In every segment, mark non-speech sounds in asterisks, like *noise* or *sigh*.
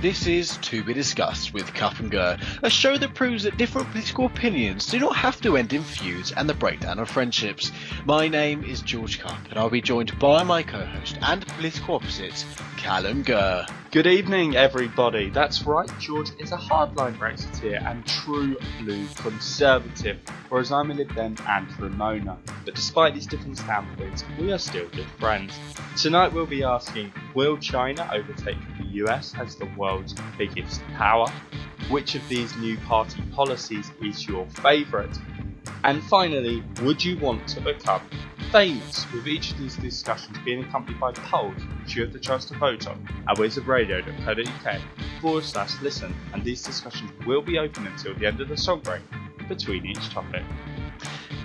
This is To Be Discussed with Cup and Gurr, a show that proves that different political opinions do not have to end in feuds and the breakdown of friendships. My name is George Cup, and I'll be joined by my co-host and political opposite, Callum Gurr. Good evening, everybody. That's right, George is a hardline Brexiteer and true blue conservative, whereas I'm a Lib Dem and Remoaner. But despite these different standpoints, we are still good friends. Tonight we'll be asking, will China overtake US as the world's biggest power? Which of these new party policies is your favourite? And finally, would you want to become famous? With each of these discussions being accompanied by polls which you have the chance to vote on at wizardradio.co.uk forward slash listen, and these discussions will be open until the end of the song break between each topic.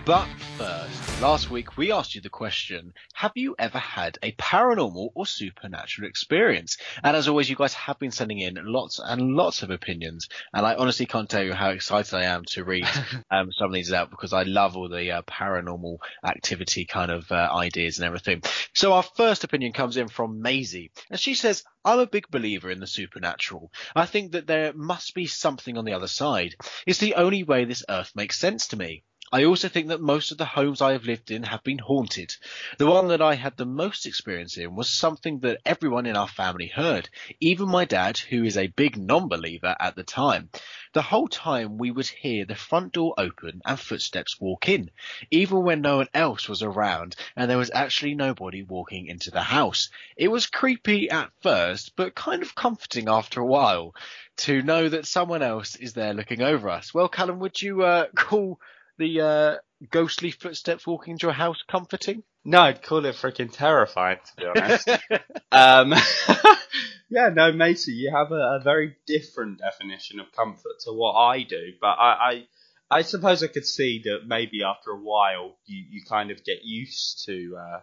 But first, last week we asked you the question, have you ever had a paranormal or supernatural experience? And as always, you guys have been sending in lots and lots of opinions. And I honestly can't tell you how excited I am to read *laughs* um, some of these out because I love all the uh, paranormal activity kind of uh, ideas and everything. So our first opinion comes in from Maisie and she says, I'm a big believer in the supernatural. I think that there must be something on the other side. It's the only way this earth makes sense to me. I also think that most of the homes I have lived in have been haunted. The one that I had the most experience in was something that everyone in our family heard, even my dad, who is a big non-believer at the time. The whole time we would hear the front door open and footsteps walk in, even when no one else was around and there was actually nobody walking into the house. It was creepy at first, but kind of comforting after a while to know that someone else is there looking over us. Well, Callum, would you uh, *laughs* call the uh, ghostly footsteps walking into your house comforting? No, I'd call it freaking terrifying, to be honest. *laughs* um, *laughs* yeah, no, Maisie, you have a, a, very different definition of comfort to what I do, but I, I, I suppose I could see that maybe after a while you, you kind of get used to uh,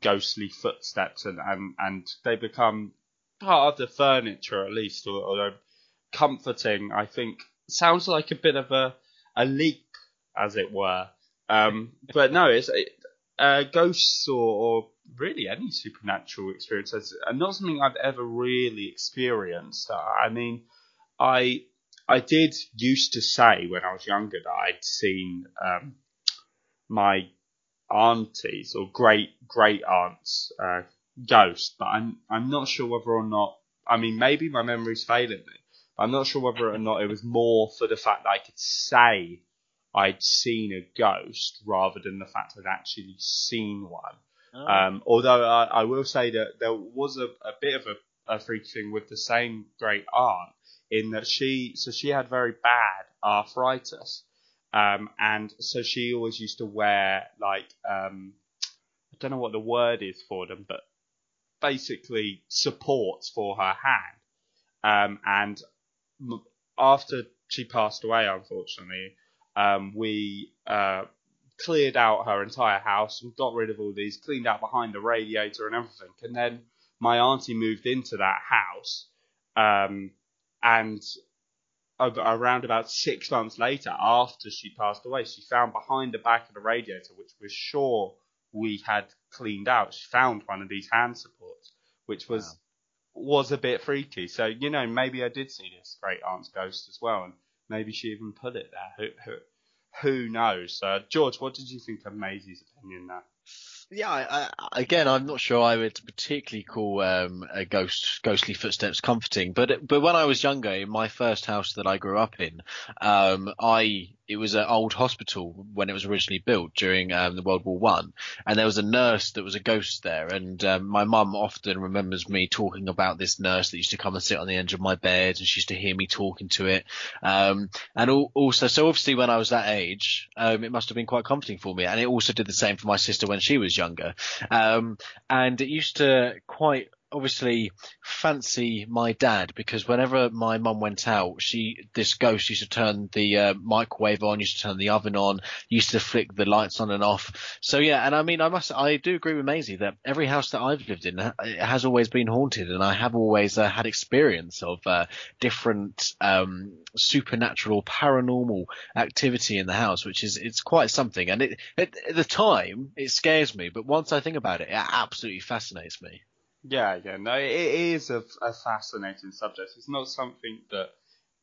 ghostly footsteps and, and, and they become part of the furniture at least, or, or comforting. I think sounds like a bit of a a leap as it were. Um, but no, it's uh, ghosts or, or, really any supernatural experiences are not something I've ever really experienced. I mean, I I did used to say when I was younger that I'd seen um, my aunties or great great aunts uh, ghost, but I'm I'm not sure whether or not. I mean, maybe my memory's failing me. I'm not sure whether or not it was more for the fact that I could say I'd seen a ghost rather than the fact I'd actually seen one. Oh. Um, although I, I, will say that there was a, a bit of a, a freak thing with the same great aunt in that she, so she had very bad arthritis. Um, and so she always used to wear like, um, I don't know what the word is for them, but basically supports for her hand. Um, and after she passed away, unfortunately, um, we uh, cleared out her entire house and got rid of all these, cleaned out behind the radiator and everything. And then my auntie moved into that house, um, and around about six months later, after she passed away, she found behind the back of the radiator, which was sure we had cleaned out, she found one of these hand supports, which was wow. was a bit freaky. So you know, maybe I did see this great aunt's ghost as well, and Maybe she even put it there. Who, who, who knows? Uh, George, what did you think of Maisie's opinion there? Yeah, I, I, again, I'm not sure I would particularly call um, a ghost ghostly footsteps comforting, but but when I was younger, in my first house that I grew up in, um, I it was an old hospital when it was originally built during um, the World War One, and there was a nurse that was a ghost there, and um, my mum often remembers me talking about this nurse that used to come and sit on the edge of my bed, and she used to hear me talking to it, um, and also, so obviously when I was that age, um, it must have been quite comforting for me, and it also did the same for my sister when she was younger, um, and it used to quite obviously fancy my dad because whenever my mum went out, she this ghost used to turn the uh, microwave on, used to turn the oven on, used to flick the lights on and off. So yeah, and I mean, I must, I do agree with Maisie that every house that I've lived in has always been haunted, and I have always uh, had experience of uh, different um, supernatural, paranormal activity in the house, which is it's quite something. And it, it at the time it scares me, but once I think about it, it absolutely fascinates me. Yeah, yeah, no, it is a, a fascinating subject. It's not something that,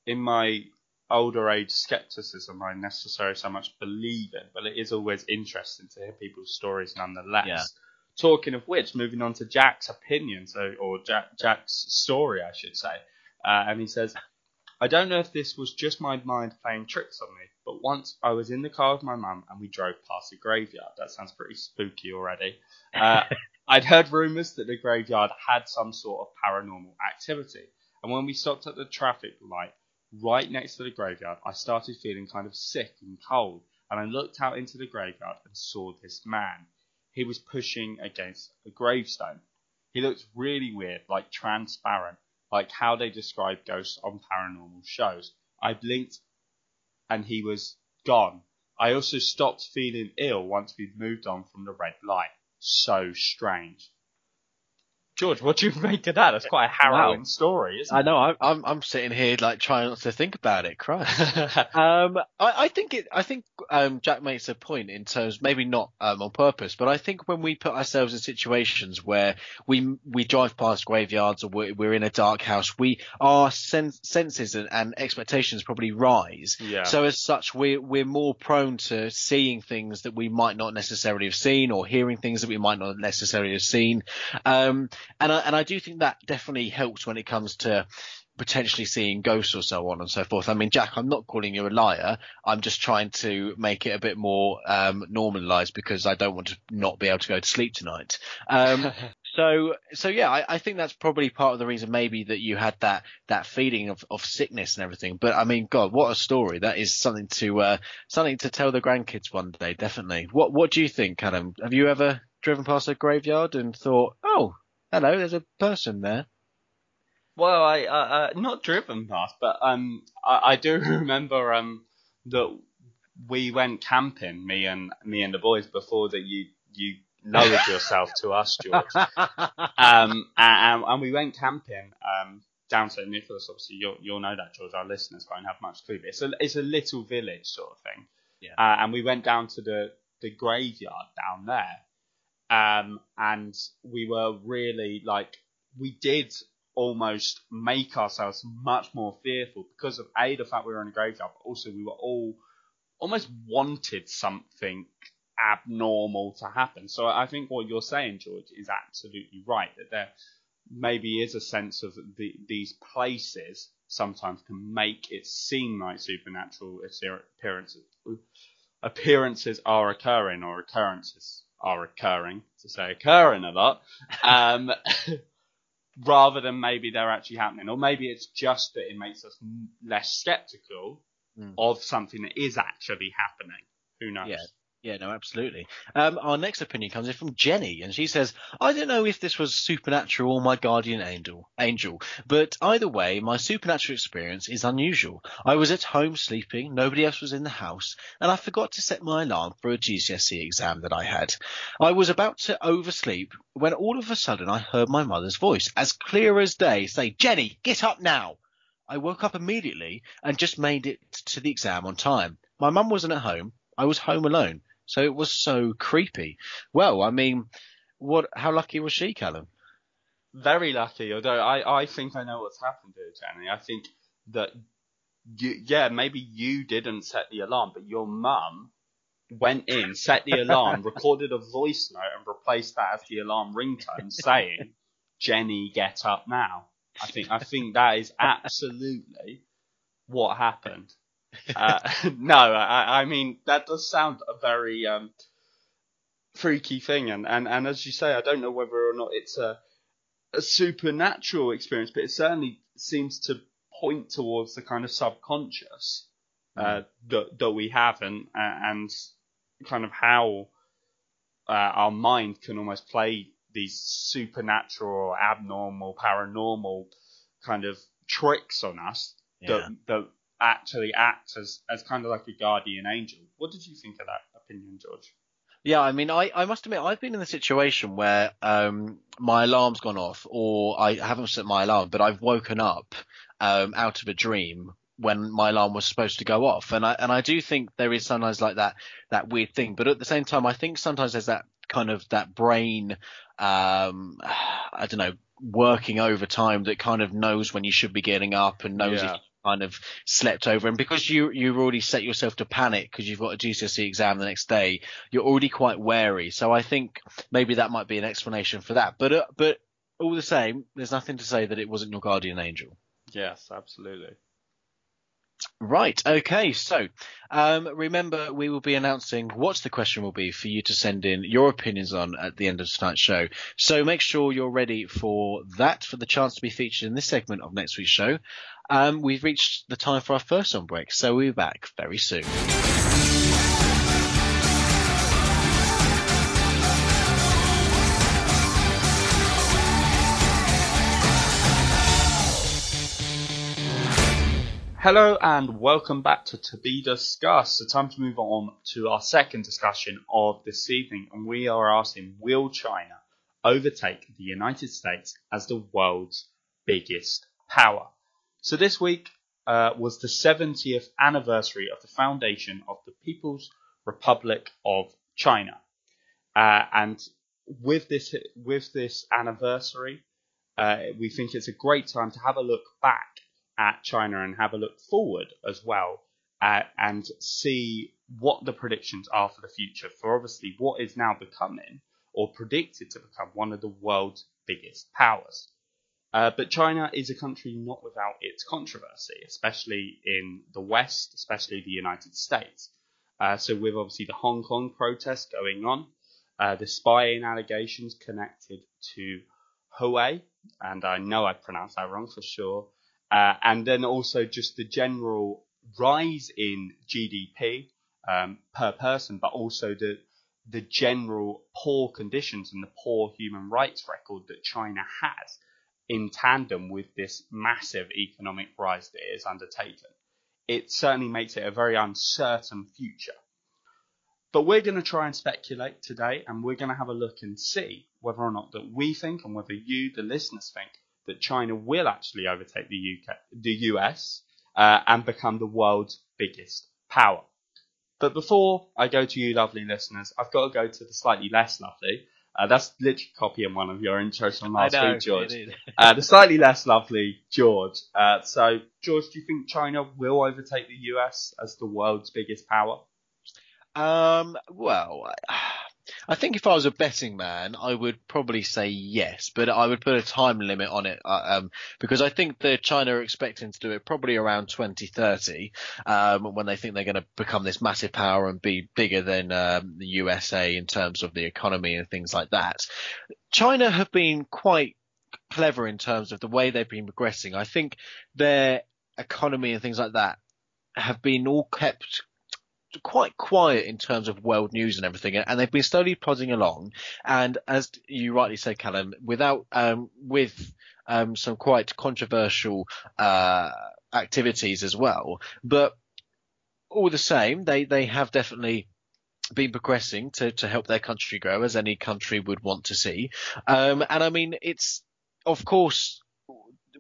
in my older age skepticism, I necessarily so much believe in, but it is always interesting to hear people's stories nonetheless. Yeah. Talking of which, moving on to Jack's opinion, so or Jack, Jack's story, I should say, uh, and he says, I don't know if this was just my mind playing tricks on me, but once I was in the car with my mum and we drove past a graveyard. That sounds pretty spooky already. Uh, *laughs* I'd heard rumours that the graveyard had some sort of paranormal activity, and when we stopped at the traffic light right next to the graveyard, I started feeling kind of sick and cold, and I looked out into the graveyard and saw this man. He was pushing against a gravestone. He looked really weird, like transparent, like how they describe ghosts on paranormal shows. I blinked and he was gone. I also stopped feeling ill once we'd moved on from the red light. So strange. George, what do you make of that? That's quite a harrowing Wow. story, isn't I know. I'm, I'm I'm sitting here like trying not to think about it. Christ. *laughs* um, I, I think it. I think um, Jack makes a point in terms, maybe not um, on purpose, but I think when we put ourselves in situations where we we drive past graveyards or we're, we're in a dark house, we our sen- senses and, and expectations probably rise. yeah. So as such, we're we're more prone to seeing things that we might not necessarily have seen, or hearing things that we might not necessarily have seen. Um, and I and I do think that definitely helps when it comes to potentially seeing ghosts or so on and so forth. I mean, Jack, I'm not calling you a liar. I'm just trying to make it a bit more um, normalized because I don't want to not be able to go to sleep tonight. Um, *laughs* so, so yeah, I, I think that's probably part of the reason maybe that you had that that feeling of, of sickness and everything. But I mean, God, what a story! That is something to uh, something to tell the grandkids one day, definitely. What What do you think, Adam? Have you ever driven past a graveyard and thought, oh, hello, there's a person there? Well, I uh, uh, not driven past, but um, I, I do *laughs* remember um that we went camping, me and me and the boys, before that you you lowered yourself to us, George. *laughs* Um, and, and we went camping um down St Nicholas. Obviously, you'll you'll know that, George. Our listeners won't have much clue. But it's a it's a little village sort of thing. Yeah. Uh, and we went down to the the graveyard down there. Um, and we were really like we did almost make ourselves much more fearful because of a the fact we were in a graveyard, but also we were all almost wanted something abnormal to happen. So I think what you're saying, George, is absolutely right. That there maybe is a sense of the, these places sometimes can make it seem like supernatural appearances appearances are occurring or occurrences are occurring to say occurring a lot um, *laughs* rather than maybe they're actually happening or maybe it's just that it makes us less skeptical Mm. of something that is actually happening who knows Yeah. Yeah, no, absolutely. Um, our next opinion comes in from Jenny, and she says, "I don't know if this was supernatural or my guardian angel, angel, but either way, my supernatural experience is unusual. I was at home sleeping, nobody else was in the house, and I forgot to set my alarm for a GCSE exam that I had. I was about to oversleep when all of a sudden I heard my mother's voice, as clear as day, say, Jenny, get up now!' I woke up immediately and just made it to the exam on time. My mum wasn't at home. I was home alone. So it was so creepy. Well, I mean, what? How lucky was she, Callum? very lucky although I, I think I know what's happened here Jenny I think that you, yeah maybe you didn't set the alarm but your mum went in set the alarm *laughs* recorded a voice note and replaced that as the alarm ringtone saying Jenny get up now I think I think that is absolutely what happened. Uh, *laughs* no, I, I mean that does sound a very um, freaky thing, and, and, and as you say, I don't know whether or not it's a, a supernatural experience, but it certainly seems to point towards the kind of subconscious uh, that that we have, and and kind of how uh, our mind can almost play these supernatural abnormal, paranormal kind of tricks on us Yeah. that, that actually act as, as kind of like a guardian angel. What did you think of that opinion, George? Yeah, I mean, I, I must admit, I've been in the situation where um, my alarm's gone off, or I haven't set my alarm, but I've woken up um, out of a dream when my alarm was supposed to go off, and I and I do think there is sometimes like that that weird thing, but at the same time, I think sometimes there's that kind of that brain, um, *sighs* I don't know, working overtime that kind of knows when you should be getting up and knows Yeah. if kind of slept over. And because you, you've already set yourself to panic because you've got a GCSE exam the next day, you're already quite wary. So I think maybe that might be an explanation for that. But, uh, but all the same, there's nothing to say that it wasn't your guardian angel. Yes, absolutely. Right. Okay. So, um, remember, we will be announcing what the question will be for you to send in your opinions on at the end of tonight's show. So make sure you're ready for that, for the chance to be featured in this segment of next week's show. Um, we've reached the time for our first song break, so we'll be back very soon. Hello and welcome back to To Be Discussed. So time to move on to our second discussion of this evening, and we are asking, will China overtake the United States as the world's biggest power? So this week uh, was the 70th anniversary of the foundation of the People's Republic of China, uh, and with this with this anniversary, uh, we think it's a great time to have a look back at China and have a look forward as well uh, and see what the predictions are for the future for obviously what is now becoming or predicted to become one of the world's biggest powers. Uh, but China is a country not without its controversy, especially in the West, especially the United States. Uh, so with obviously the Hong Kong protests going on, uh, the spying allegations connected to Huawei, and I know I pronounced that wrong for sure, uh, and then also just the general rise in GDP um, per person, but also the the general poor conditions and the poor human rights record that China has in tandem with this massive economic rise that it has undertaken. It certainly makes it a very uncertain future. But we're going to try and speculate today, and we're going to have a look and see whether or not that we think, and whether you, the listeners, think that China will actually overtake the UK, the US, uh, and become the world's biggest power. But before I go to you, lovely listeners, I've got to go to the slightly less lovely. Uh, that's literally copying one of your intros from last week, George. *laughs* Uh, the slightly less lovely George. Uh, so, George, do you think China will overtake the US as the world's biggest power? Um, well, I think if I was a betting man, I would probably say yes, but I would put a time limit on it uh, um, because I think that China are expecting to do it probably around 2030 um, when they think they're going to become this massive power and be bigger than um, the USA in terms of the economy and things like that. China have been quite clever in terms of the way they've been progressing. I think their economy and things like that have been all kept quite quiet in terms of world news and everything, and they've been slowly plodding along. And as you rightly said, Callum, without um, with um, some quite controversial uh, activities as well, but all the same, they they have definitely been progressing to to help their country grow, as any country would want to see. Um, and I mean, it's of course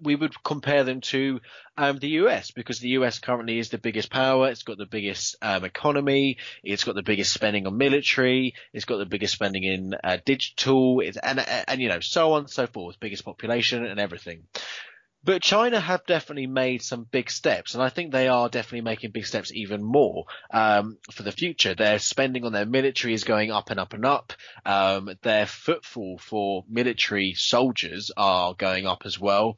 we would compare them to um, the US because the US currently is the biggest power. It's got the biggest um, economy. It's got the biggest spending on military. It's got the biggest spending in uh, digital. It's, and, and, and, you know, so on and so forth. Biggest population and everything. But China have definitely made some big steps, and I think they are definitely making big steps even more um, for the future. Their spending on their military is going up and up and up. Um, their footfall for military soldiers are going up as well.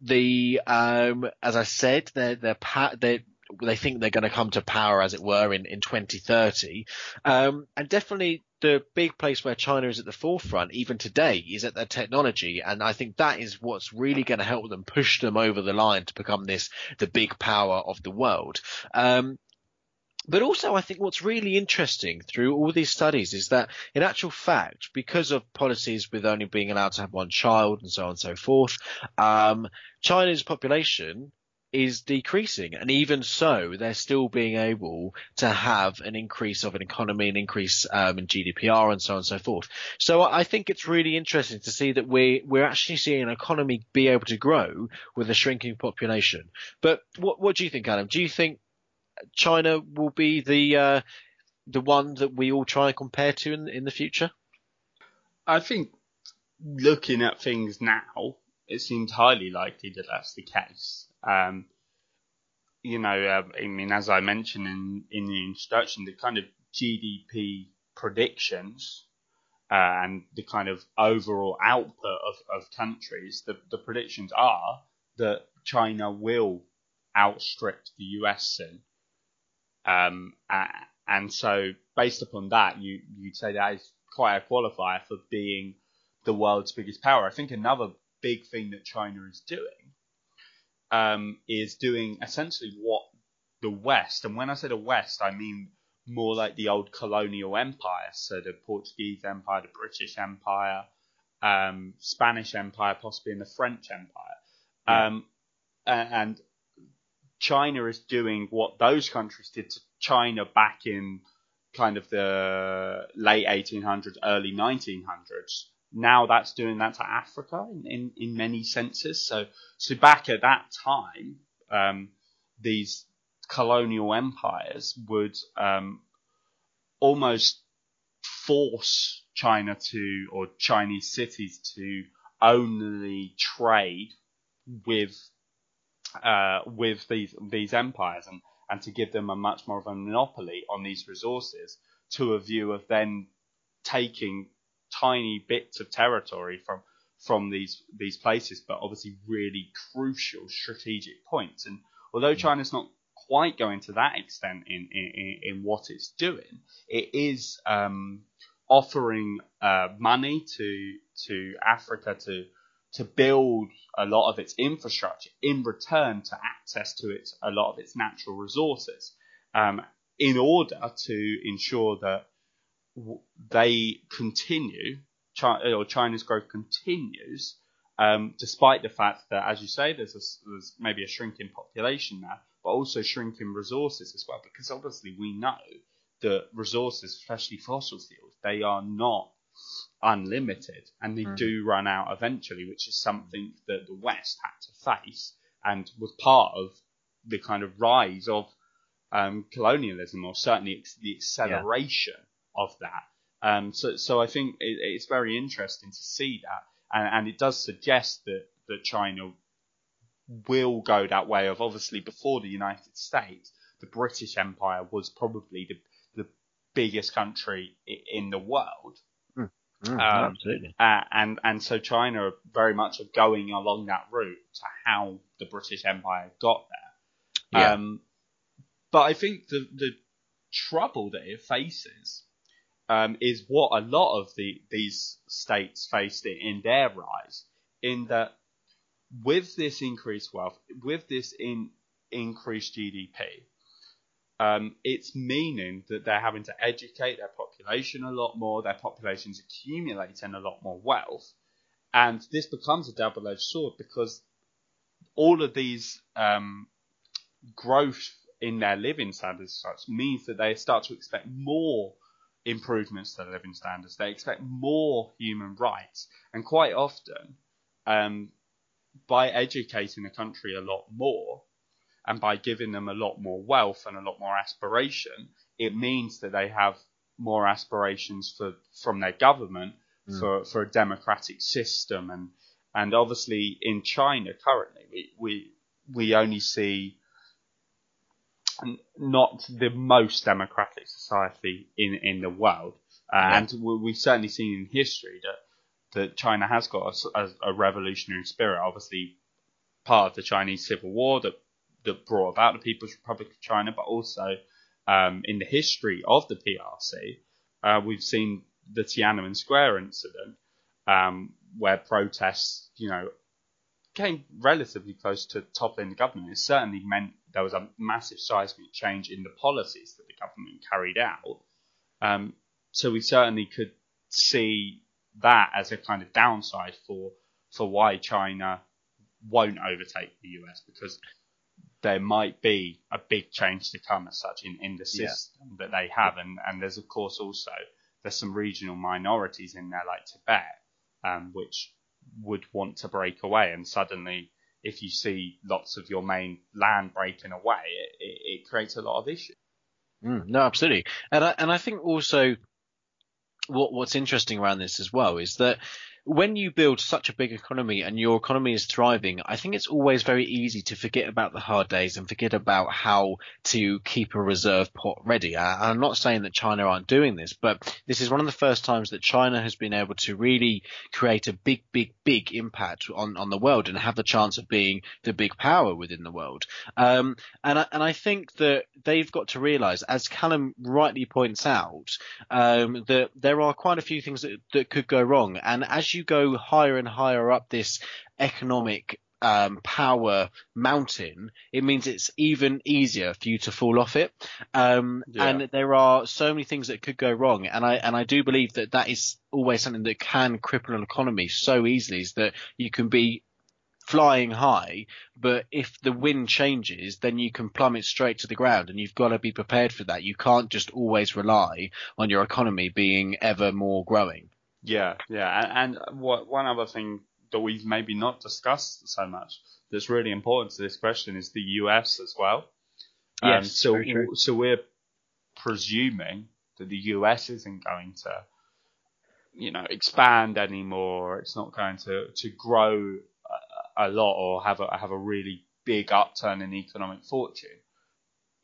The um, as I said, their their pa- they they think they're going to come to power, as it were, in in 2030, um, and definitely the big place where China is at the forefront, even today, is at their technology, and I think that is what's really going to help them push them over the line to become this the big power of the world. Um, but also, I think what's really interesting through all these studies is that, in actual fact, because of policies with only being allowed to have one child and so on and so forth, um, China's population is decreasing. And even so, they're still being able to have an increase of an economy, an increase um, in GDPR and so on and so forth. So I think it's really interesting to see that we, we're actually seeing an economy be able to grow with a shrinking population. But what, what do you think, Adam? Do you think China will be the, uh, the one that we all try and compare to in, in the future? I think looking at things now, it seems highly likely that that's the case. Um, you know, uh, I mean, as I mentioned in, in the introduction, the kind of GDP predictions uh, and the kind of overall output of, of countries, the, the predictions are that China will outstrip the US soon. Um, and so, based upon that, you, you'd say that is quite a qualifier for being the world's biggest power. I think another big thing that China is doing um, is doing essentially what the West, and when I say the West, I mean more like the old colonial empires, so the Portuguese Empire, the British Empire, um, Spanish Empire, possibly in the French Empire. Yeah. Um, and China is doing what those countries did to China back in kind of the late 1800s, early 1900s. Now that's doing that to Africa in, in, in many senses. So, so back at that time, um, these colonial empires would um, almost force China to, or Chinese cities to only trade with uh, with these these empires and, and to give them a much more of a monopoly on these resources to a view of then taking tiny bits of territory from from these these places, but obviously really crucial strategic points. And although mm. China's not quite going to that extent in in, in what it's doing, it is um, offering uh, money to to Africa to to build a lot of its infrastructure in return to access to its a lot of its natural resources, um, in order to ensure that they continue, China, or China's growth continues, um, despite the fact that, as you say, there's, a, there's maybe a shrinking population now, but also shrinking resources as well, because obviously we know that resources, especially fossil fuels, they are not unlimited and they mm. do run out eventually, which is something that the West had to face and was part of the kind of rise of um, colonialism, or certainly the acceleration yeah. Of that. Um, so, so I think it, it's very interesting to see that, and, and it does suggest that that China will go that way of obviously before the United States, the British Empire was probably the, the biggest country in the world. Mm, um, absolutely. Uh, and and so China very much are going along that route to how the British Empire got there. Yeah. Um, but I think the the trouble that it faces um, is what a lot of the these states faced in their rise, in that with this increased wealth, with this in increased GDP, um, it's meaning that they're having to educate their population a lot more, their population's accumulating a lot more wealth, and this becomes a double edged sword because all of these um, growth in their living standards such means that they start to expect more improvements to their living standards. They expect more human rights, and quite often, um, by educating a country a lot more, and by giving them a lot more wealth and a lot more aspiration, it means that they have more aspirations for from their government mm. for, for a democratic system and and obviously in China currently we we, we only see not the most democratic society in in the world uh, yeah. and we've certainly seen in history that that China has got a, a, a revolutionary spirit obviously part of the Chinese Civil War that that brought about the People's Republic of China, but also um, in the history of the PRC, uh, we've seen the Tiananmen Square incident, um, where protests, you know, came relatively close to toppling the government. It certainly meant there was a massive seismic change in the policies that the government carried out. Um, so we certainly could see that as a kind of downside for for why China won't overtake the US because there might be a big change to come as such in, in the system yeah. that they have. And, and there's of course also there's some regional minorities in there like Tibet, um, which would want to break away. And suddenly, if you see lots of your main land breaking away, it, it, it creates a lot of issues. Mm, no, absolutely. And I, and I think also what what's interesting around this as well is that when you build such a big economy and your economy is thriving, I think it's always very easy to forget about the hard days and forget about how to keep a reserve pot ready. I'm not saying that China aren't doing this, but this is one of the first times that China has been able to really create a big, big, big impact on, on the world and have the chance of being the big power within the world. Um, and I, and I think that they've got to realize, as Callum rightly points out, um, that there are quite a few things that, that could go wrong. And as you go higher and higher up this economic um, power mountain, it means it's even easier for you to fall off it. Um, yeah. And there are so many things that could go wrong, and I and I do believe that that is always something that can cripple an economy so easily. Is that you can be flying high, but if the wind changes, then you can plummet straight to the ground, and you've got to be prepared for that. You can't just always rely on your economy being ever more growing. Yeah, yeah, and, and what one other thing that we've maybe not discussed so much that's really important to this question is the US as well. Um, yes, so so we're presuming that the US isn't going to, you know, expand anymore. It's not going to to grow a, a lot or have a have a really big upturn in economic fortune.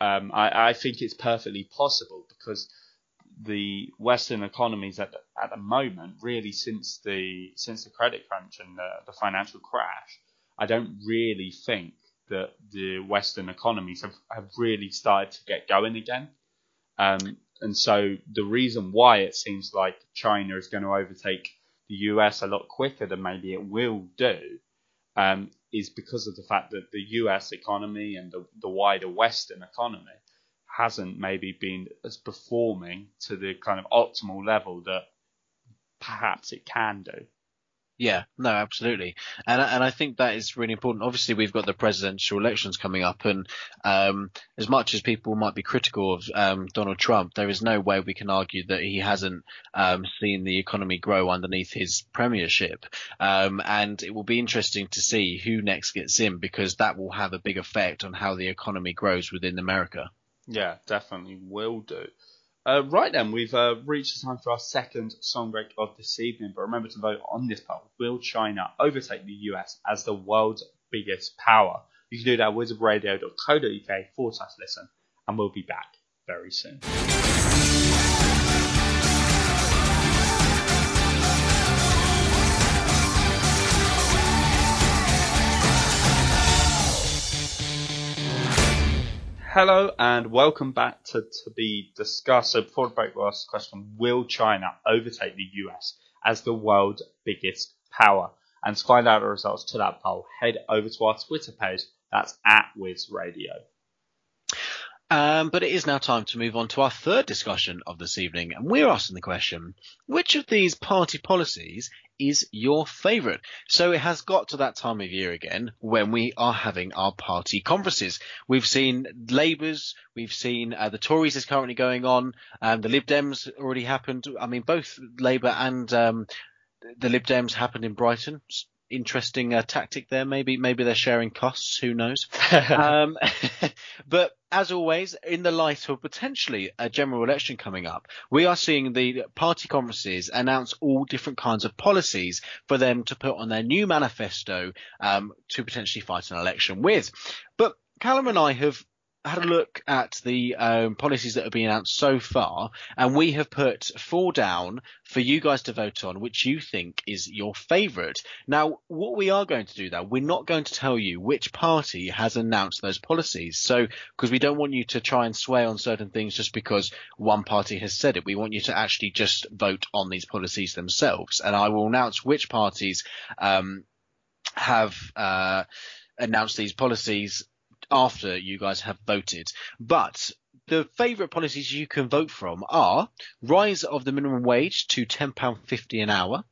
Um, I, I think it's perfectly possible because the Western economies at the, at the moment, really since the since the credit crunch and the, the financial crash, I don't really think that the Western economies have, have really started to get going again. Um, and so the reason why it seems like China is going to overtake the US a lot quicker than maybe it will do um, is because of the fact that the US economy and the, the wider Western economy hasn't maybe been as performing to the kind of optimal level that perhaps it can do. Yeah, no, absolutely, and and I think that is really important. Obviously, we've got the presidential elections coming up, and um, as much as people might be critical of um, Donald Trump, there is no way we can argue that he hasn't um, seen the economy grow underneath his premiership. Um, and it will be interesting to see who next gets in because that will have a big effect on how the economy grows within America. Yeah, definitely will do. Uh, right then, we've uh, reached the time for our second song break of this evening. But remember to vote on this poll. Will China overtake the US as the world's biggest power? You can do that at wizardradio.co.uk forward slash listen, and we'll be back very soon. Hello and welcome back to To Be Discussed. So before the break, we asked the question, will China overtake the US as the world's biggest power? And to find out the results to that poll, head over to our Twitter page. That's at Wiz Radio. Um, but it is now time to move on to our third discussion of this evening, and we're asking the question: Which of these party policies is your favourite? So it has got to that time of year again when we are having our party conferences. We've seen Labour's, we've seen uh, the Tories is currently going on, um, the Lib Dems already happened. I mean, both Labour and um, the Lib Dems happened in Brighton interesting uh, tactic there. Maybe maybe they're sharing costs. Who knows? *laughs* um, *laughs* but as always, in the light of potentially a general election coming up, we are seeing the party conferences announce all different kinds of policies for them to put on their new manifesto um, to potentially fight an election with. But Callum and I have had a look at the um, policies that have been announced so far, and we have put four down for you guys to vote on, which you think is your favourite. Now, what we are going to do, though, we're not going to tell you which party has announced those policies. So, because we don't want you to try and sway on certain things just because one party has said it. We want you to actually just vote on these policies themselves. And I will announce which parties um, have. Uh, announced these policies after you guys have voted. But the favourite policies you can vote from are rise of the minimum wage to £10.50 an hour,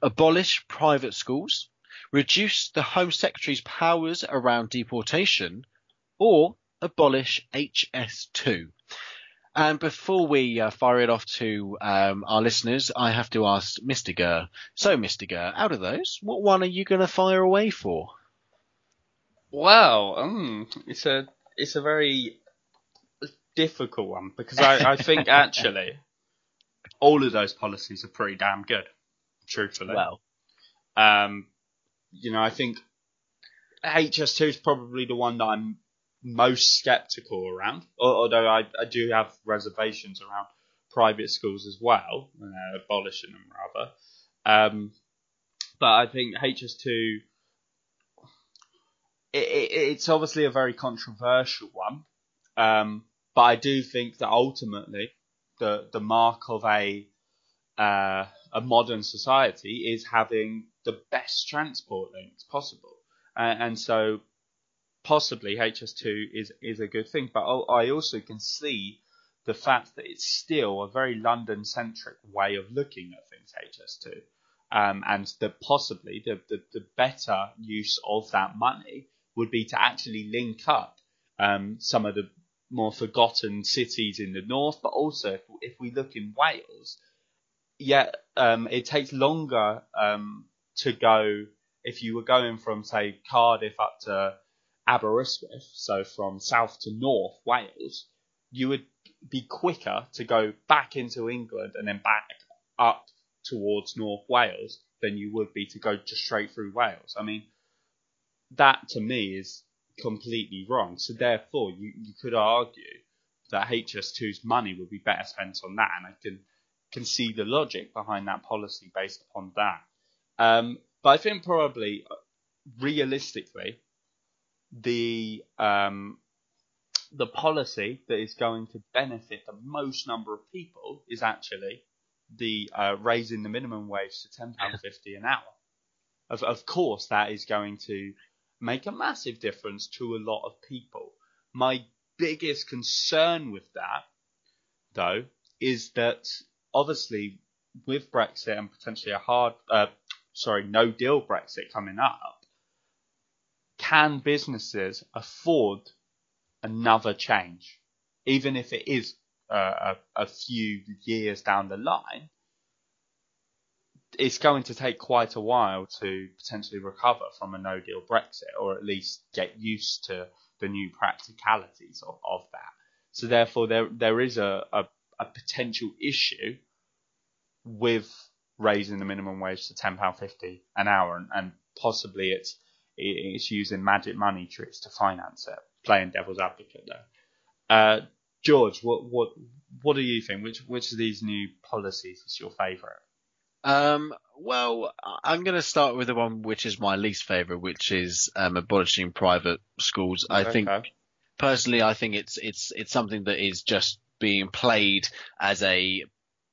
abolish private schools, reduce the Home Secretary's powers around deportation, or abolish HS2. And before we uh, fire it off to um, our listeners, I have to ask Mr. Gurr. So, Mr. Gurr, out of those, what one are you going to fire away for? Well, um, it's a it's a very difficult one because I, I think *laughs* actually all of those policies are pretty damn good, truthfully. Well, Um, you know, I think HS2 is probably the one that I'm most skeptical around, although I, I do have reservations around private schools as well, uh, abolishing them rather. Um, but I think HS2, it, it, it's obviously a very controversial one, um, but I do think that ultimately the the mark of a uh, a modern society is having the best transport links possible, uh, and so possibly HS2 is is a good thing. But I I also can see the fact that it's still a very London centric way of looking at things. HS2, um, and the possibly the, the the better use of that money would be to actually link up um, some of the more forgotten cities in the north, but also if, if we look in Wales, yeah, um, it takes longer um, to go if you were going from say Cardiff up to Aberystwyth, so from south to north Wales, you would be quicker to go back into England and then back up towards North Wales than you would be to go just straight through Wales. I mean, that to me is completely wrong. So therefore, you, you could argue that HS2's money would be better spent on that, and I can can see the logic behind that policy based upon that. Um, but I think probably realistically, the um, the policy that is going to benefit the most number of people is actually the uh, raising the minimum wage to ten pound fifty an hour. Of of course, that is going to make a massive difference to a lot of people. My biggest concern with that, though, is that obviously with Brexit and potentially a hard, uh, sorry, no deal Brexit coming up, can businesses afford another change, even if it is uh, a, a few years down the line? It's going to take quite a while to potentially recover from a no deal Brexit, or at least get used to the new practicalities of, of that. So therefore, there there is a, a, a potential issue with raising the minimum wage to ten pound fifty an hour, and, and possibly it's it's using magic money tricks to finance it. Playing devil's advocate there. Uh, George, what what what do you think? Which which of these new policies is your favourite? Um, well, I'm going to start with the one which is my least favourite, which is um, abolishing private schools. I think personally, I think it's it's it's something that is just being played as a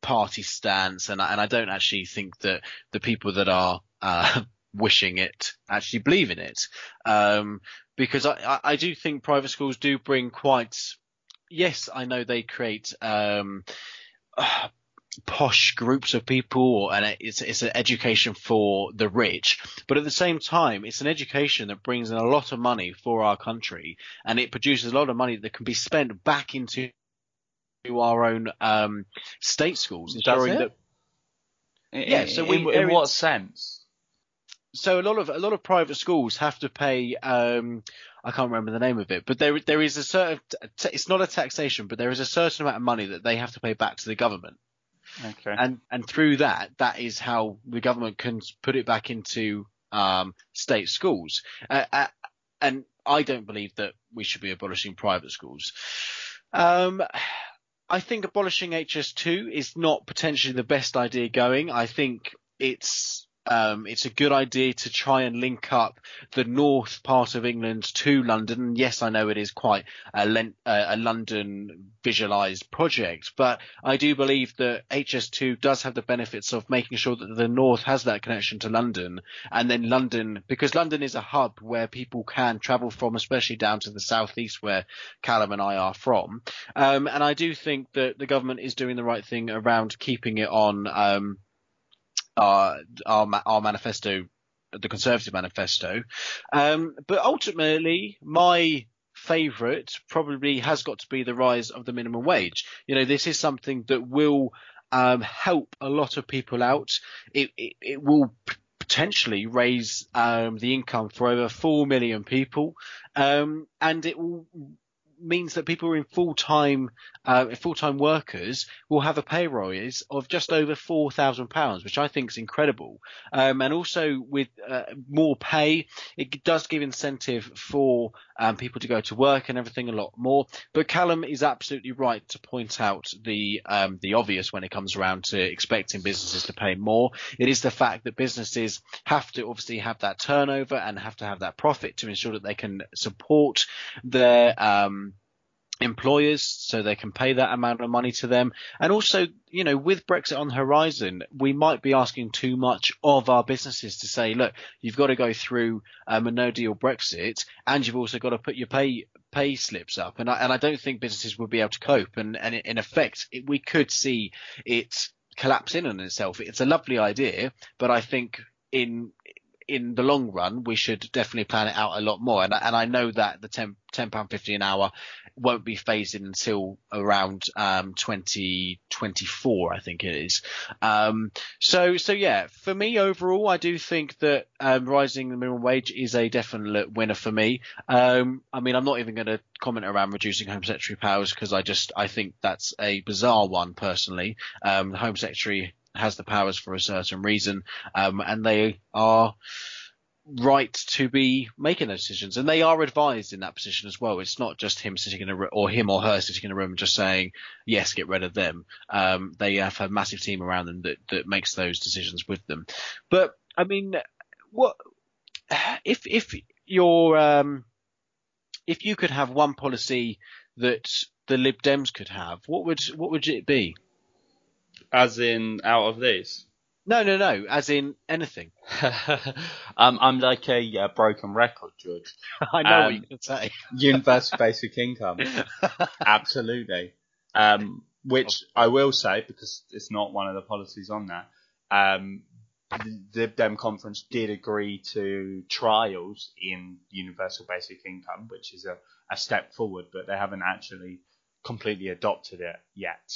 party stance, and I, and I don't actually think that the people that are uh, *laughs* wishing it actually believe in it, um, because I, I, I do think private schools do bring quite. Yes, I know they create um, uh, posh groups of people, and it's it's an education for the rich, but at the same time, it's an education that brings in a lot of money for our country, and it produces a lot of money that can be spent back into our own um, state schools, ensuring that In, Yeah, so we- in, in what sense? so a lot of a lot of private schools have to pay um I can't remember the name of it, but there there is a certain it's not a taxation, but there is a certain amount of money that they have to pay back to the government. Okay. and and through that, that is how the government can put it back into um, state schools. Uh, uh, and I don't believe that we should be abolishing private schools. Um, I think abolishing HS2 is not potentially the best idea going. I think it's um, it's a good idea to try and link up the north part of England to London. Yes, I know it is quite a, len- uh, a London visualized project, but I do believe that HS2 does have the benefits of making sure that the north has that connection to London, and then London, because London is a hub where people can travel from, especially down to the southeast where Callum and I are from. Um, and I do think that the government is doing the right thing around keeping it on um, our our, our manifesto, the Conservative manifesto. Um, but ultimately, my favourite probably has got to be the rise of the minimum wage. You know, this is something that will um, help a lot of people out. It it, it will p- potentially raise um, the income for over four million people, um, and it will means that people in full time uh, full time workers will have a pay rise of just over four thousand pounds, which I think is incredible. Um, and also with uh, more pay, it does give incentive for um, people to go to work and everything a lot more. But Callum is absolutely right to point out the um, the obvious when it comes around to expecting businesses to pay more. It is the fact that businesses have to obviously have that turnover and have to have that profit to ensure that they can support their um, employers so they can pay that amount of money to them. And also, you know, with Brexit on the horizon, we might be asking too much of our businesses to say, look, you've got to go through um, a no deal Brexit and you've also got to put your pay pay slips up. And I, and I don't think businesses will be able to cope. And, and in effect, it, we could see it collapse in on itself. It's a lovely idea, but I think in in the long run, we should definitely plan it out a lot more. And, and I know that the 10, pound 50 an hour won't be phased in until around, um, 2024, I think it is. Um, so, so yeah, for me overall, I do think that, um, rising the minimum wage is a definite winner for me. Um, I mean, I'm not even going to comment around reducing Home Secretary powers because I just, I think that's a bizarre one personally. Um, Home Secretary has the powers for a certain reason, um, and they are right to be making those decisions, and they are advised in that position as well. It's not just him sitting in a room, or him or her sitting in a room just saying yes, get rid of them. Um, they have a massive team around them that that makes those decisions with them. But I mean, what if if you're um, if you could have one policy that the Lib Dems could have, what would what would it be? As in out of these? No, no, no. As in anything. *laughs* um, I'm like a uh, broken record, George. *laughs* I know um, what you can say. *laughs* universal basic income. Absolutely. Um, which I will say because it's not one of the policies on that, Um, the Lib Dem conference did agree to trials in universal basic income, which is a, a step forward, but they haven't actually completely adopted it yet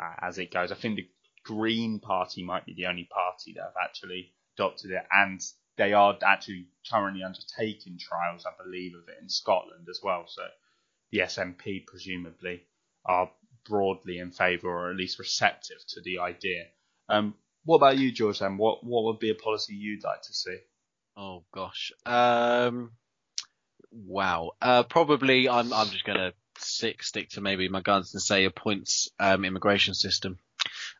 uh, as it goes. I think the Green Party might be the only party that have actually adopted it, and they are actually currently undertaking trials, I believe, of it in Scotland as well. So the SNP presumably are broadly in favour or at least receptive to the idea. Um, what about you, George? Then what what would be a policy you'd like to see? Oh gosh, um, wow. Uh, probably I'm I'm just gonna stick stick to maybe my guns and say a points um, immigration system.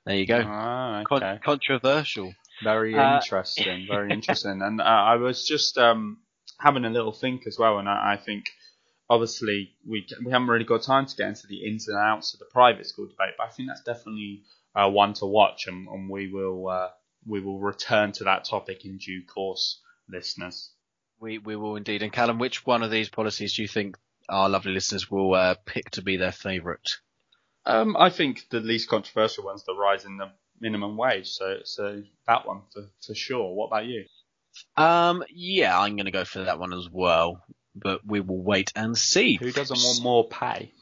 There you go. Ah, okay. Con- controversial. Very uh, interesting. very *laughs* interesting. And uh, I was just um, having a little think as well, and I, I, think obviously we we haven't really got time to get into the ins and outs of the private school debate, but I think that's definitely uh, one to watch, and, and we will uh, we will return to that topic in due course, listeners. We we will indeed. And Callum, which one of these policies do you think our lovely listeners will uh, pick to be their favourite? Um, I think the least controversial one's the rise in the minimum wage. So, so that one for, for sure. What about you? Um, yeah, I'm going to go for that one as well. But we will wait and see. Who doesn't want more pay?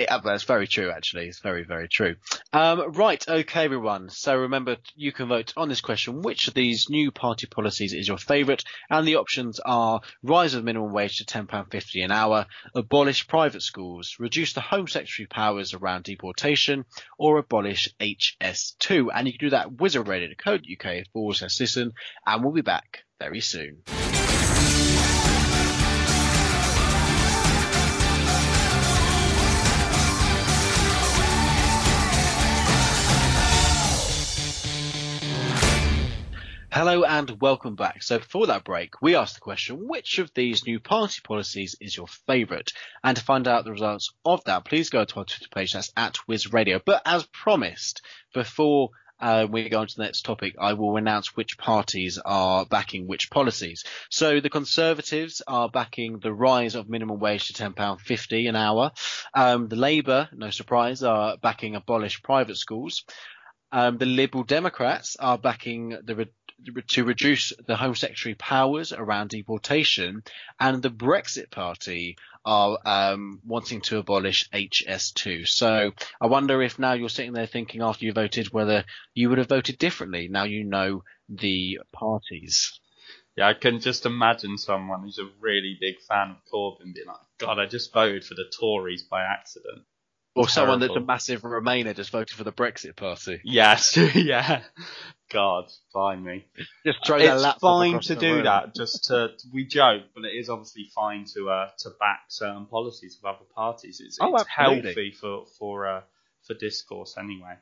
Yeah, that's very true, actually. It's very, very true. Um, right, okay, everyone. So remember, you can vote on this question. Which of these new party policies is your favourite? And the options are rise of minimum wage to £10.50 an hour, abolish private schools, reduce the Home Secretary powers around deportation, or abolish HS2. And you can do that wizardradio.co.uk forward slash listen, and we'll be back very soon. Hello and welcome back. So before that break, we asked the question, which of these new party policies is your favourite? And to find out the results of that, please go to our Twitter page, that's at Wiz Radio. But as promised, before uh, we go on to the next topic, I will announce which parties are backing which policies. So the Conservatives are backing the rise of minimum wage to £10.50 an hour. Um, the Labour, no surprise, are backing abolish private schools. Um, the Liberal Democrats are backing the to reduce the Home Secretary powers around deportation, and the Brexit Party are um, wanting to abolish HS2. So I wonder if now you're sitting there thinking after you voted whether you would have voted differently. Now you know the parties. Yeah, I can just imagine someone who's a really big fan of Corbyn being like, God, I just voted for the Tories by accident. Or someone that's a massive Remainer just voted for the Brexit Party. Yes, *laughs* yeah. God, find me. Just throw their it's laptop fine across to the do room. that. Just to we joke, but it is obviously fine to uh to back certain policies of other parties. It's, Oh, it's absolutely. healthy for for uh for discourse anyway.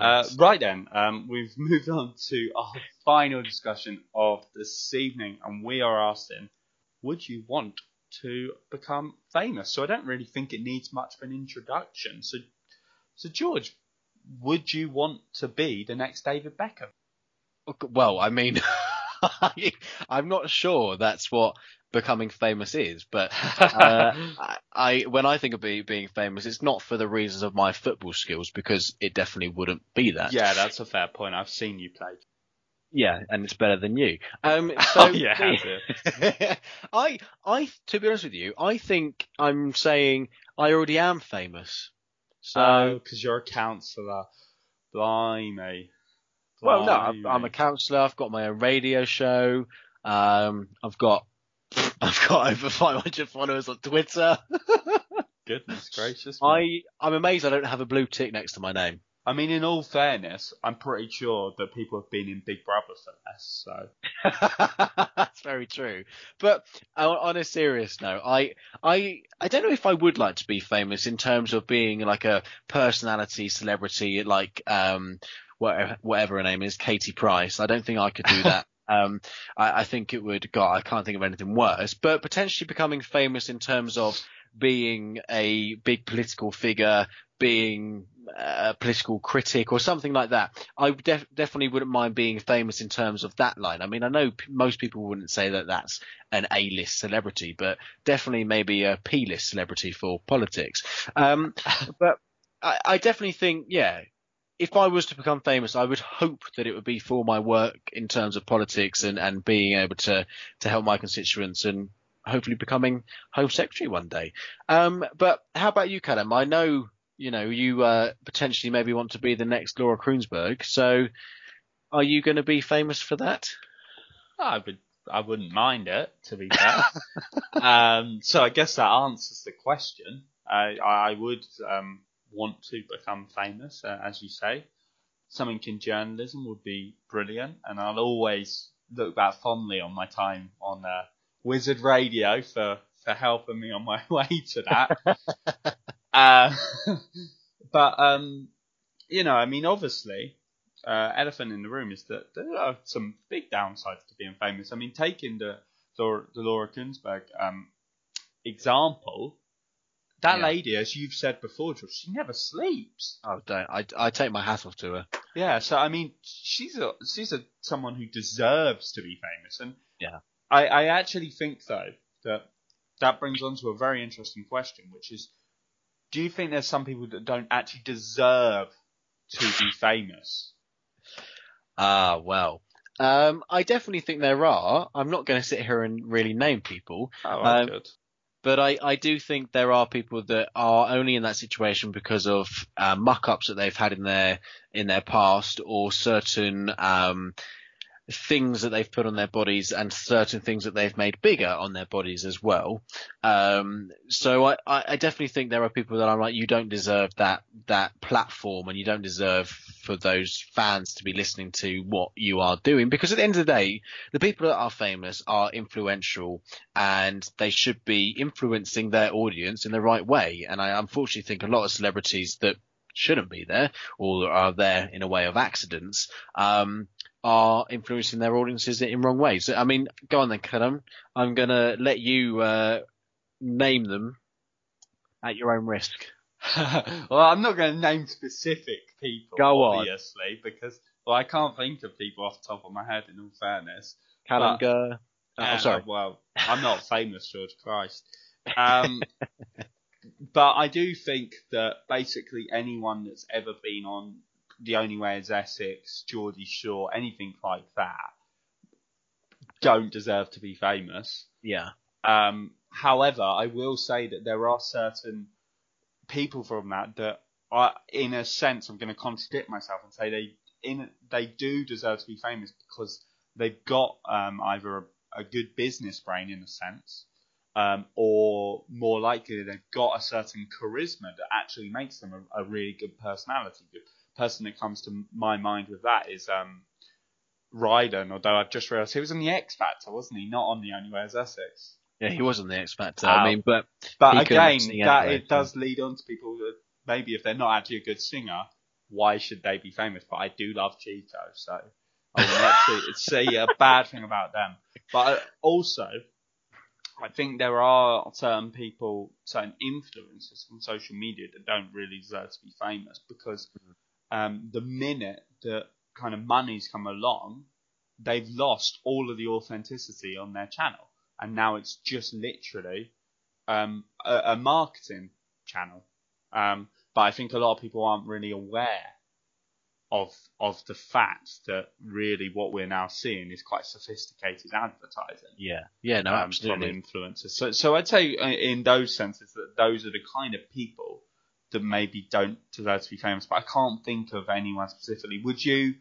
Uh, right then, um, we've *laughs* moved on to our final discussion of this evening, and we are asking, would you want to become famous? So I don't really think it needs much of an introduction. So, so George, would you want to be the next David Beckham? Well, I mean, *laughs* I'm not sure that's what becoming famous is, but *laughs* uh, I, when I think of be, being famous, it's not for the reasons of my football skills because it definitely wouldn't be that. yeah, that's a fair point. I've seen you play. Yeah, and it's better than you. Um, *laughs* so oh yeah? I, I, to be honest with you, I think I'm saying I already am famous. So, because you're a councillor. Blimey. Well, no, I'm, I'm a councillor. I've got my own radio show. Um, I've got, *laughs* I've got over 500 followers on Twitter. *laughs* Goodness gracious. me. I, I'm amazed I don't have a blue tick next to my name. I mean, in all fairness, I'm pretty sure that people have been in Big Brother for less. So *laughs* That's very true. But on, on a serious note, I, I, I don't know if I would like to be famous in terms of being like a personality, celebrity, like um, whatever, whatever her name is, Katie Price. I don't think I could do *laughs* that. Um, I, I think it would. God, I can't think of anything worse. But potentially becoming famous in terms of being a big political figure, being a political critic or something like that. I def- definitely wouldn't mind being famous in terms of that line. I mean, I know p- most people wouldn't say that that's an A-list celebrity, but definitely maybe a P-list celebrity for politics. Um, *laughs* but I, I definitely think, yeah, if I was to become famous, I would hope that it would be for my work in terms of politics and, and being able to, to help my constituents and hopefully becoming Home Secretary one day. Um, but how about you, Callum? I know, you know, you uh, potentially maybe want to be the next Laura Kuenssberg. So are you going to be famous for that? I would, I wouldn't mind it to be fair. *laughs* um, so I guess that answers the question. I, I would um, want to become famous, uh, as you say. Something in journalism would be brilliant, and I'll always look back fondly on my time on uh, Wizard Radio for for helping me on my *laughs* way to that. *laughs* uh, *laughs* but um, you know, I mean, obviously, uh, elephant in the room is that there are some big downsides to being famous. I mean, taking the Laura, the Laura Kuenssberg um, example, that Yeah. lady, as you've said before, George, she never sleeps. Oh, don't. I, I take my hat off to her. Yeah, so I mean, she's a she's a someone who deserves to be famous, and Yeah. I I actually think though that that brings on to a very interesting question, which is, do you think there's some people that don't actually deserve to be famous? Ah, well. Um, I definitely think there are. I'm not going to sit here and really name people, Oh, Um, good. But I, I do think there are people that are only in that situation because of uh, muck-ups that they've had in their in their past or certain um, things that they've put on their bodies and certain things that they've made bigger on their bodies as well. Um, so I, I definitely think there are people that I'm like, you don't deserve that that platform and you don't deserve for those fans to be listening to what you are doing because at the end of the day, the people that are famous are influential and they should be influencing their audience in the right way. And I unfortunately think a lot of celebrities that shouldn't be there or are there in a way of accidents, um, are influencing their audiences in wrong ways. I mean, go on then, Callum. I'm going to let you, uh, name them at your own risk. *laughs* well, I'm not going to name specific people, Go on. obviously, because well, I can't think of people off the top of my head. In all fairness, Callum But- Gurr. Oh, Uh, sorry. Well, I'm not *laughs* famous, George Christ. Um, *laughs* but I do think that basically anyone that's ever been on The Only Way is Essex, Geordie Shore, anything like that, don't deserve to be famous. Yeah. Um, however, I will say that there are certain people from that that are, in a sense, I'm going to contradict myself and say they in they do deserve to be famous because they've got um, either a, a good business brain in a sense, um, or more likely they've got a certain charisma that actually makes them a, a really good personality. Person that comes to my mind with that is um, Rylan, although I've just realised he was on the X Factor, wasn't he? Not on the Only Way Is Essex. Yeah, he was on the X Factor. Ow. I mean, but But again, that anyway, it does lead on to people that maybe if they're not actually a good singer, why should they be famous? But I do love Cheeto, so I will not say *laughs* a bad thing about them. But also, I think there are certain people, certain influencers on social media that don't really deserve to be famous because um, the minute that kind of money's come along, they've lost all of the authenticity on their channel, and now it's just literally um, a, a marketing channel. Um, but I think a lot of people aren't really aware of of the fact that really what we're now seeing is quite sophisticated advertising yeah, yeah, no, um, absolutely. from influencers. So, so I'd say uh, in those senses that those are the kind of people that maybe don't deserve to be famous. But I can't think of anyone specifically. Would you?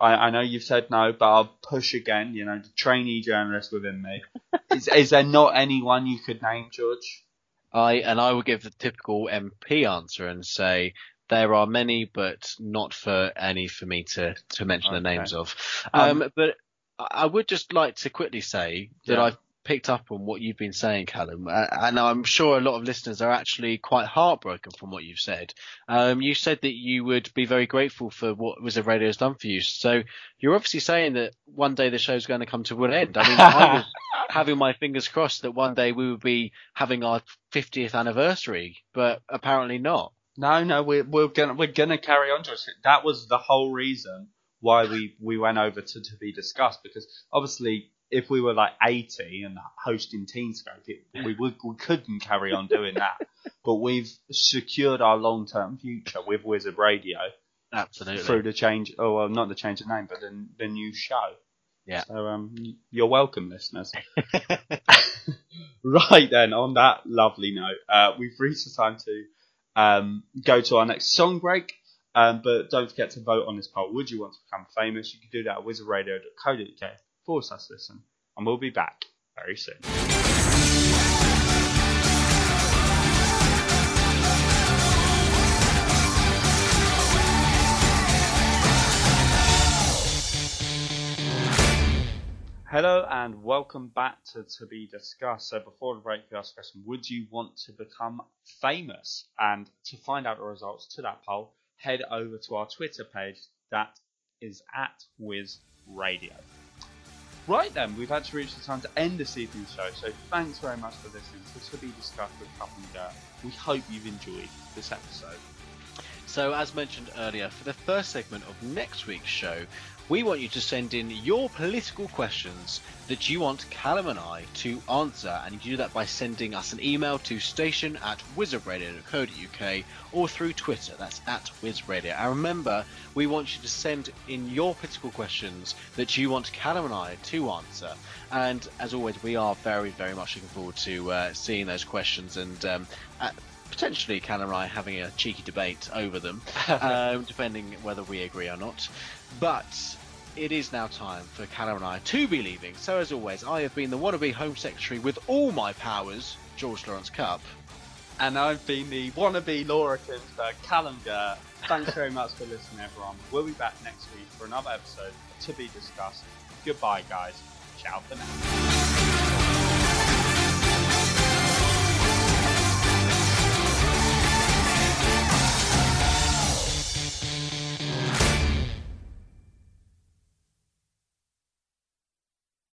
I, I know you've said no, but I'll push again. You know, the trainee journalist within me. *laughs* is, is there not anyone you could name, George? I and I would give the typical MP answer and say there are many, but not for any for me to to mention the names of. Um, Um, but I I would just like to quickly say that Yeah. I've picked up on what you've been saying, Callum, uh, and I'm sure a lot of listeners are actually quite heartbroken from what you've said. Um, you said that you would be very grateful for what Wizard Radio has done for you. So you're obviously saying that one day the show's going to come to an end. I mean, I was *laughs* having my fingers crossed that one day we would be having our 50th anniversary, but apparently not. No, no, we're we're gonna we're gonna carry on. That was the whole reason why we we went over to to be discussed because obviously if we were like 80 and hosting Teenscope, it, we would we couldn't carry on doing that. *laughs* but we've secured our long term future with Wizard Radio Absolutely. through the change. Oh well, not the change of name, but the the new show. Yeah. So um, you're welcome, listeners. *laughs* *laughs* right then, on that lovely note, uh, we've reached the time to um, go to our next song break. Um, but don't forget to vote on this poll. Would you want to become famous? You can do that at wizardradio.co.uk forward slash listen. And we'll be back very soon. Hello and welcome back to To Be Discussed. So before the break, we asked the question, would you want to become famous? And to find out the results to that poll, head over to our Twitter page that is at Wiz Radio. Right then, we've actually reached the time to end this evening's show, so thanks very much for listening to To Be Discussed with Cup and Dirt. We hope you've enjoyed this episode. So, as mentioned earlier, for the first segment of next week's show, we want you to send in your political questions that you want Callum and I to answer, and you can do that by sending us an email to station at wizardradio.co.uk or through Twitter, that's at wizradio. And remember, we want you to send in your political questions that you want Callum and I to answer. And as always, we are very, very much looking forward to uh, seeing those questions and um, potentially Callum and I having a cheeky debate over them, *laughs* um, depending whether we agree or not. But it is now time for Callum and I to be leaving. So as always, I have been the wannabe Home Secretary with all my powers, George Lawrence Cup. And I've been the wannabe Laura Kuenssberg, Callum Gert. Thanks very much for listening, everyone. We'll be back next week for another episode to be discussed. Goodbye, guys. Ciao for now.